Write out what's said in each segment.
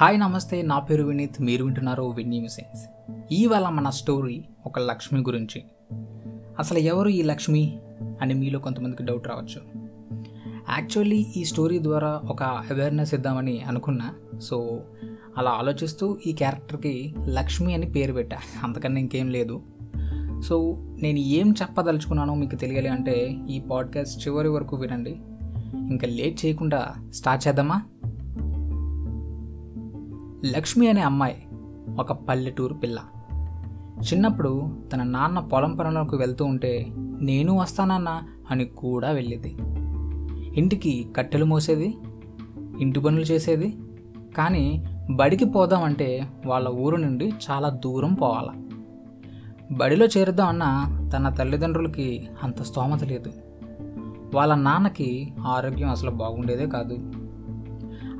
Hi నమస్తే. నా పేరు వినీత్. మీరు వింటున్నారు విన్నీ సెన్స్ ఇవాళ మన స్టోరీ ఒక లక్ష్మి గురించి. అసలు ఎవరు ఈ లక్ష్మి అని మీలో కొంతమందికి డౌట్ రావచ్చు. యాక్చువల్లీ ఈ స్టోరీ ద్వారా ఒక అవేర్నెస్ ఇద్దామని అనుకున్నా. సో అలా ఆలోచిస్తూ ఈ క్యారెక్టర్కి లక్ష్మి అని పేరు పెట్టా. అంతకన్నా ఇంకేం లేదు. సో నేను ఏం చెప్పదలుచుకున్నానో మీకు తెలియాలి అంటే ఈ పాడ్కాస్ట్ చివరి వరకు వినండి. ఇంకా లేట్ చేయకుండా స్టార్ట్ చేద్దామా? లక్ష్మి అనే అమ్మాయి ఒక పల్లెటూరు పిల్ల. చిన్నప్పుడు తన నాన్న పొలం పనులకు వెళ్తూ ఉంటే నేను వస్తానన్నా అని కూడా వెళ్ళేది. ఇంటికి కట్టెలు మోసేది ఇంటి పనులు చేసేది కానీ బడికి పోదామంటే వాళ్ళ ఊరు నుండి చాలా దూరం పోవాల. బడిలో చేరుదామన్నా తన తల్లిదండ్రులకి అంత స్తోమత లేదు. వాళ్ళ నాన్నకి ఆరోగ్యం అసలు బాగుండేదే కాదు.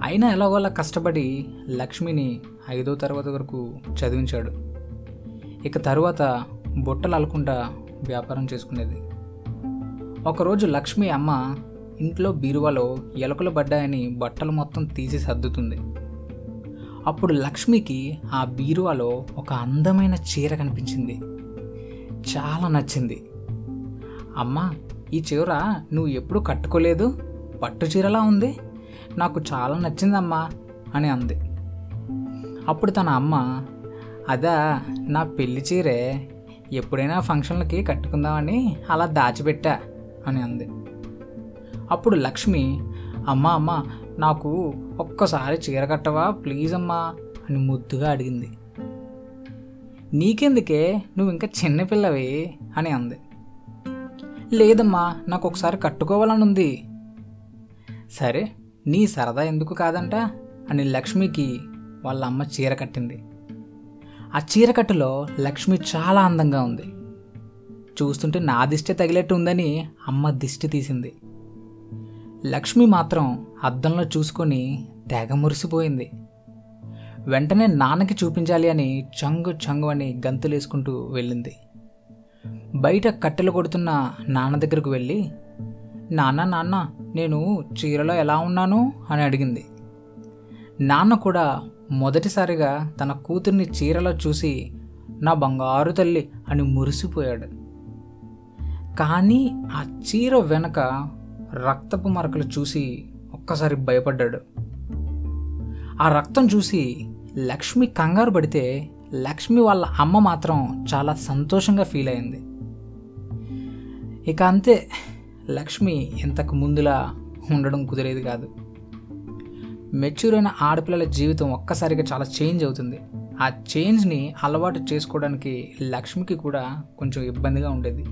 అయినా ఎలాగోలా కష్టపడి లక్ష్మిని ఐదో తరగతి వరకు చదివించాడు. ఇక తరువాత బుట్టలు అలకుండా వ్యాపారం చేసుకునేది. ఒకరోజు లక్ష్మి అమ్మ ఇంట్లో బీరువాలో ఎలుకలు పడ్డాయని బట్టలు మొత్తం తీసి సర్దుతుంది. అప్పుడు లక్ష్మికి ఆ బీరువాలో ఒక అందమైన చీర కనిపించింది. చాలా నచ్చింది. అమ్మా ఈ చీర నువ్వు ఎప్పుడు కట్టుకోలేదు? పట్టు చీరలా ఉంది? నాకు చాలా నచ్చిందమ్మా అని అంది. అప్పుడు తన అమ్మ అదా నా పెళ్ళి చీరే ఎప్పుడైనా ఫంక్షన్లకి కట్టుకుందామని అలా దాచిపెట్టా అని అంది. అప్పుడు లక్ష్మి అమ్మా అమ్మ నాకు ఒక్కసారి చీర కట్టవా ప్లీజ్ అమ్మా అని ముద్దుగా అడిగింది. నీకెందుకే? నువ్వు ఇంకా చిన్నపిల్లవి అని అంది. లేదమ్మా నాకు ఒకసారి కట్టుకోవాలని ఉంది. సరే నీ సరదా ఎందుకు కాదంట? అని లక్ష్మికి వాళ్ళ అమ్మ చీర కట్టింది. ఆ చీరకట్టులో లక్ష్మి చాలా అందంగా ఉంది. చూస్తుంటే నా దిష్టి తగిలేట్టు ఉందని అమ్మ దిష్టి తీసింది. లక్ష్మి మాత్రం అద్దంలో చూసుకొని తెగ మురిసిపోయింది. వెంటనే నాన్నకి చూపించాలి అని చంగు చంగు అని గంతులేసుకుంటూ వెళ్ళింది. బయట కట్టెలు కొడుతున్న నాన్న దగ్గరకు వెళ్ళి నాన్న నాన్న నేను చీరలో ఎలా ఉన్నాను? అని అడిగింది. నాన్న కూడా మొదటిసారిగా తన కూతుర్ని చీరలో చూసి నా బంగారు తల్లి అని మురిసిపోయాడు. కానీ ఆ చీర వెనక రక్తపు మరకలు చూసి ఒక్కసారి భయపడ్డాడు. ఆ రక్తం చూసి లక్ష్మి కంగారు పడితే లక్ష్మి వాళ్ళ అమ్మ మాత్రం చాలా సంతోషంగా ఫీల్ అయింది. ఇక అంతే. లక్ష్మి ఇంతకు ముందులా ఉండడం కుదిరేది కాదు. మెచ్యూర్ అయిన ఆడపిల్లల జీవితం ఒక్కసారిగా చాలా చేంజ్ అవుతుంది. ఆ చేంజ్ని అలవాటు చేసుకోవడానికి లక్ష్మికి కూడా కొంచెం ఇబ్బందిగా ఉండేది.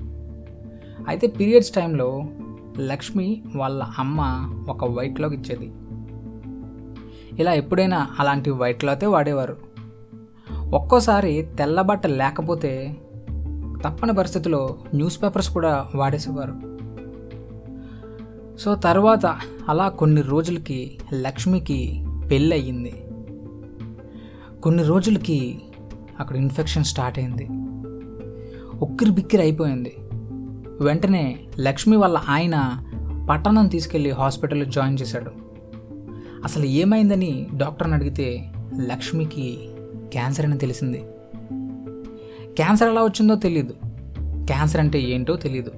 అయితే పీరియడ్స్ టైంలో లక్ష్మి వాళ్ళ అమ్మ ఒక వైట్ ఇచ్చేది. ఇలా ఎప్పుడైనా అలాంటి వైట్ క్లాతే వాడేవారు. ఒక్కోసారి తెల్ల బట్ట లేకపోతే తప్పని పరిస్థితిలో న్యూస్ పేపర్స్ కూడా వాడేసేవారు. సో తర్వాత అలా కొన్ని రోజులకి లక్ష్మికి పెళ్ళి అయ్యింది కొన్ని రోజులకి అక్కడ ఇన్ఫెక్షన్ స్టార్ట్ అయింది. ఉక్కిరి బిక్కిరి అయిపోయింది. వెంటనే లక్ష్మి వాళ్ళ ఆయన పట్టణం తీసుకెళ్ళి హాస్పిటల్లో జాయిన్ చేశాడు. అసలు ఏమైందని డాక్టర్ని అడిగితే లక్ష్మికి క్యాన్సర్ అని తెలిసింది. క్యాన్సర్ ఎలా వచ్చిందో తెలియదు క్యాన్సర్ అంటే ఏంటో తెలియదు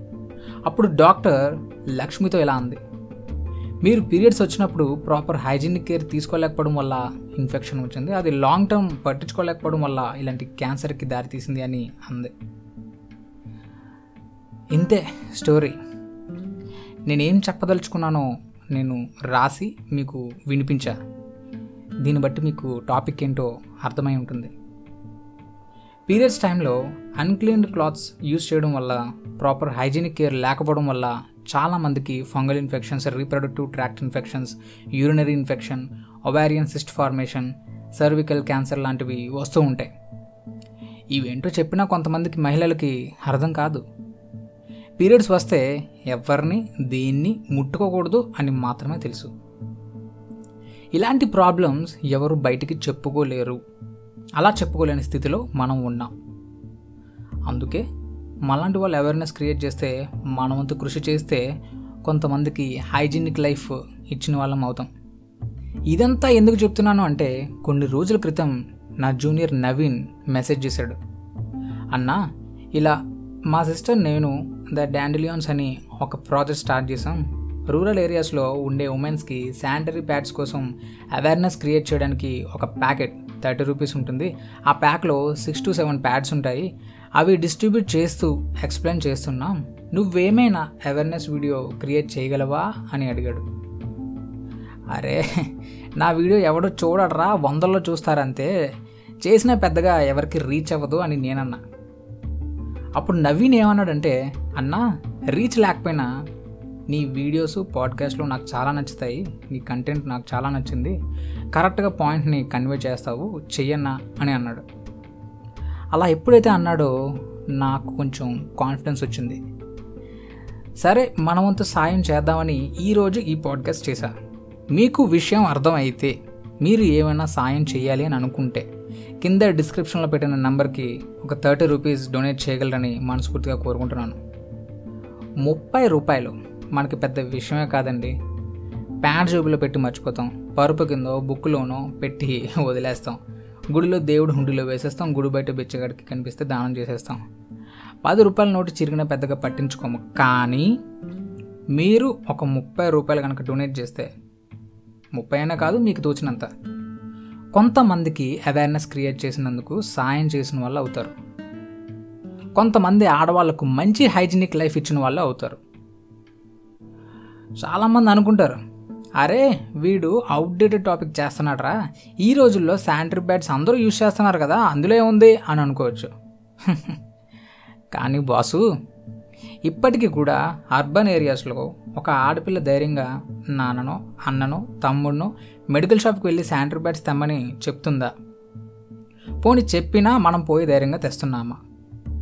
అప్పుడు డాక్టర్ లక్ష్మితో ఎలా అంది. మీరు పీరియడ్స్ వచ్చినప్పుడు ప్రాపర్ హైజీనిక్ కేర్ తీసుకోలేకపోవడం వల్ల ఇన్ఫెక్షన్ వచ్చింది. అది లాంగ్ టర్మ్ పట్టించుకోలేకపోవడం వల్ల ఇలాంటి క్యాన్సర్కి దారితీసింది అని అంది. ఇంతే స్టోరీ. నేనేం చెప్పదలుచుకున్నానో నేను రాసి మీకు వినిపించా. దీన్ని బట్టి మీకు టాపిక్ ఏంటో అర్థమై ఉంటుంది. పీరియడ్స్ టైంలో అన్క్లీన్డ్ క్లాత్స్ యూజ్ చేయడం వల్ల ప్రాపర్ హైజీనిక్ కేర్ లేకపోవడం వల్ల చాలామందికి fungal infections reproductive tract infections urinary infection ovarian cyst formation cervical cancer లాంటివి వస్తూ ఉంటాయి. ఇవేంటో చెప్పినా కొంతమందికి మహిళలకి అర్థం కాదు. పీరియడ్స్ వస్తే ఎవరిని దేన్ని ముట్టుకోకూడదు అని మాత్రమే తెలుసు. ఇలాంటి ప్రాబ్లమ్స్ ఎవరు బయటికి చెప్పుకోలేరు. అలా చెప్పుకోలేని స్థితిలో మనం ఉన్నాం. అందుకే మనలాంటి వాళ్ళు అవేర్నెస్ క్రియేట్ చేస్తే మనవంతు కృషి చేస్తే కొంతమందికి హైజీనిక్ లైఫ్ ఇచ్చిన వాళ్ళం అవుతాం. ఇదంతా ఎందుకు చెప్తున్నాను అంటే కొన్ని రోజుల క్రితం నా జూనియర్ నవీన్ మెసేజ్ చేశాడు. అన్నా ఇలా మా సిస్టర్ నేను ద డాండిలియాన్స్ అని ఒక ప్రాజెక్ట్ స్టార్ట్ చేసాం రూరల్ ఏరియాస్లో ఉండే ఉమెన్స్కి శానిటరీ ప్యాడ్స్ కోసం అవేర్నెస్ క్రియేట్ చేయడానికి ఒక ప్యాకెట్ థర్టీ రూపీస్ ఉంటుంది. ఆ ప్యాక్లో సిక్స్ టు సెవెన్ ప్యాడ్స్ ఉంటాయి. అవి డిస్ట్రిబ్యూట్ చేస్తూ ఎక్స్ప్లెయిన్ చేస్తున్నాం నువ్వేమైనా అవేర్నెస్ వీడియో క్రియేట్ చేయగలవా? అని అడిగాడు. అరే నా వీడియో ఎవడో చూడడరా వందల్లో చూస్తారంతే. చేసిన పెద్దగా ఎవరికి రీచ్ అవ్వదు అని నేనన్నా. అప్పుడు నవీన్ ఏమన్నాడంటే అన్నా రీచ్ లేకపోయినా నీ వీడియోస్ పాడ్కాస్ట్లు నాకు చాలా నచ్చుతాయి. నీ కంటెంట్ నాకు చాలా నచ్చింది. కరెక్ట్గా పాయింట్ని కన్వే చేస్తావు. చెయ్యన్నా అని అన్నాడు. అలా ఎప్పుడైతే అన్నాడో నాకు కొంచెం కాన్ఫిడెన్స్ వచ్చింది. సరే మనవంతు సాయం చేద్దామని ఈరోజు ఈ పాడ్కాస్ట్ చేశా. మీకు విషయం అర్థమైతే మీరు ఏమైనా సాయం చేయాలి అని అనుకుంటే కింద డిస్క్రిప్షన్లో పెట్టిన నెంబర్కి ఒక థర్టీ రూపీస్ డొనేట్ చేయగలరని మనస్ఫూర్తిగా కోరుకుంటున్నాను. ముప్పై రూపాయలు మనకి పెద్ద విషయమే కాదండి. ప్యాంట్ జోబులో పెట్టి మర్చిపోతాం. పరుపు కింద బుక్లోనో పెట్టి వదిలేస్తాం. గుడిలో దేవుడు హుండీలో వేసేస్తాం. గుడి బయట బెచ్చగాడికి కనిపిస్తే దానం చేసేస్తాం. పది రూపాయల నోటు చిరిగిన పెద్దగా పట్టించుకోము. కానీ మీరు ఒక ముప్పై రూపాయలు కనుక డొనేట్ చేస్తే ముప్పై అయినా కాదు మీకు తోచినంత. కొంతమందికి అవేర్నెస్ క్రియేట్ చేసినందుకు సాయం చేసిన వాళ్ళు అవుతారు. కొంతమంది ఆడవాళ్ళకు మంచి హైజీనిక్ లైఫ్ ఇచ్చిన వాళ్ళు అవుతారు. చాలామంది అనుకుంటారు అరే వీడు అవుట్డేటెడ్ టాపిక్ చేస్తున్నాడరా ఈ రోజుల్లో శానిటరీ ప్యాడ్స్ అందరూ యూజ్ చేస్తున్నారు కదా అందులో ఉంది అని అనుకోవచ్చు. కానీ బాసు ఇప్పటికీ కూడా అర్బన్ ఏరియాస్లో ఒక ఆడపిల్ల ధైర్యంగా నాన్నను అన్నను తమ్ముడును మెడికల్ షాప్కి వెళ్ళి శానిటరీ ప్యాడ్స్ తెమ్మని చెప్తుందా? పోనీ చెప్పినా మనం పోయి ధైర్యంగా తెస్తున్నామా?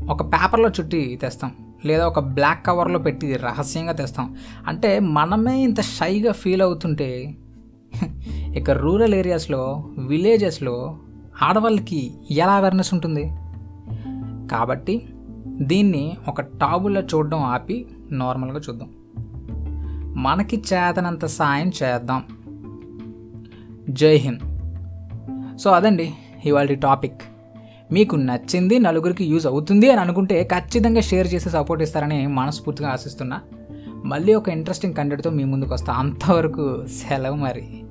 ఒక పేపర్లో చుట్టి తెస్తాం. లేదా ఒక బ్లాక్ కవర్లో పెట్టి రహస్యంగా తెస్తాం. అంటే మనమే ఇంత షైగా ఫీల్ అవుతుంటే ఇక రూరల్ ఏరియాస్లో విలేజెస్లో ఆడవాళ్ళకి ఎలా అవేర్నెస్ ఉంటుంది? కాబట్టి దీన్ని ఒక టాబుల్లో చూడడం ఆపి నార్మల్గా చూద్దాం. మనకి చేతనంత సాయం చేద్దాం. జై హింద్. సో అదండి ఇవాళ టాపిక్ మీకు నచ్చింది నలుగురికి యూజ్ అవుతుంది అని అనుకుంటే ఖచ్చితంగా షేర్ చేసి సపోర్ట్ ఇస్తారని మనస్ఫూర్తిగా ఆశిస్తున్నా. మళ్ళీ ఒక ఇంట్రెస్టింగ్ కంటెంట్తో మీ ముందుకు వస్తా అంతవరకు సెలవు మరి.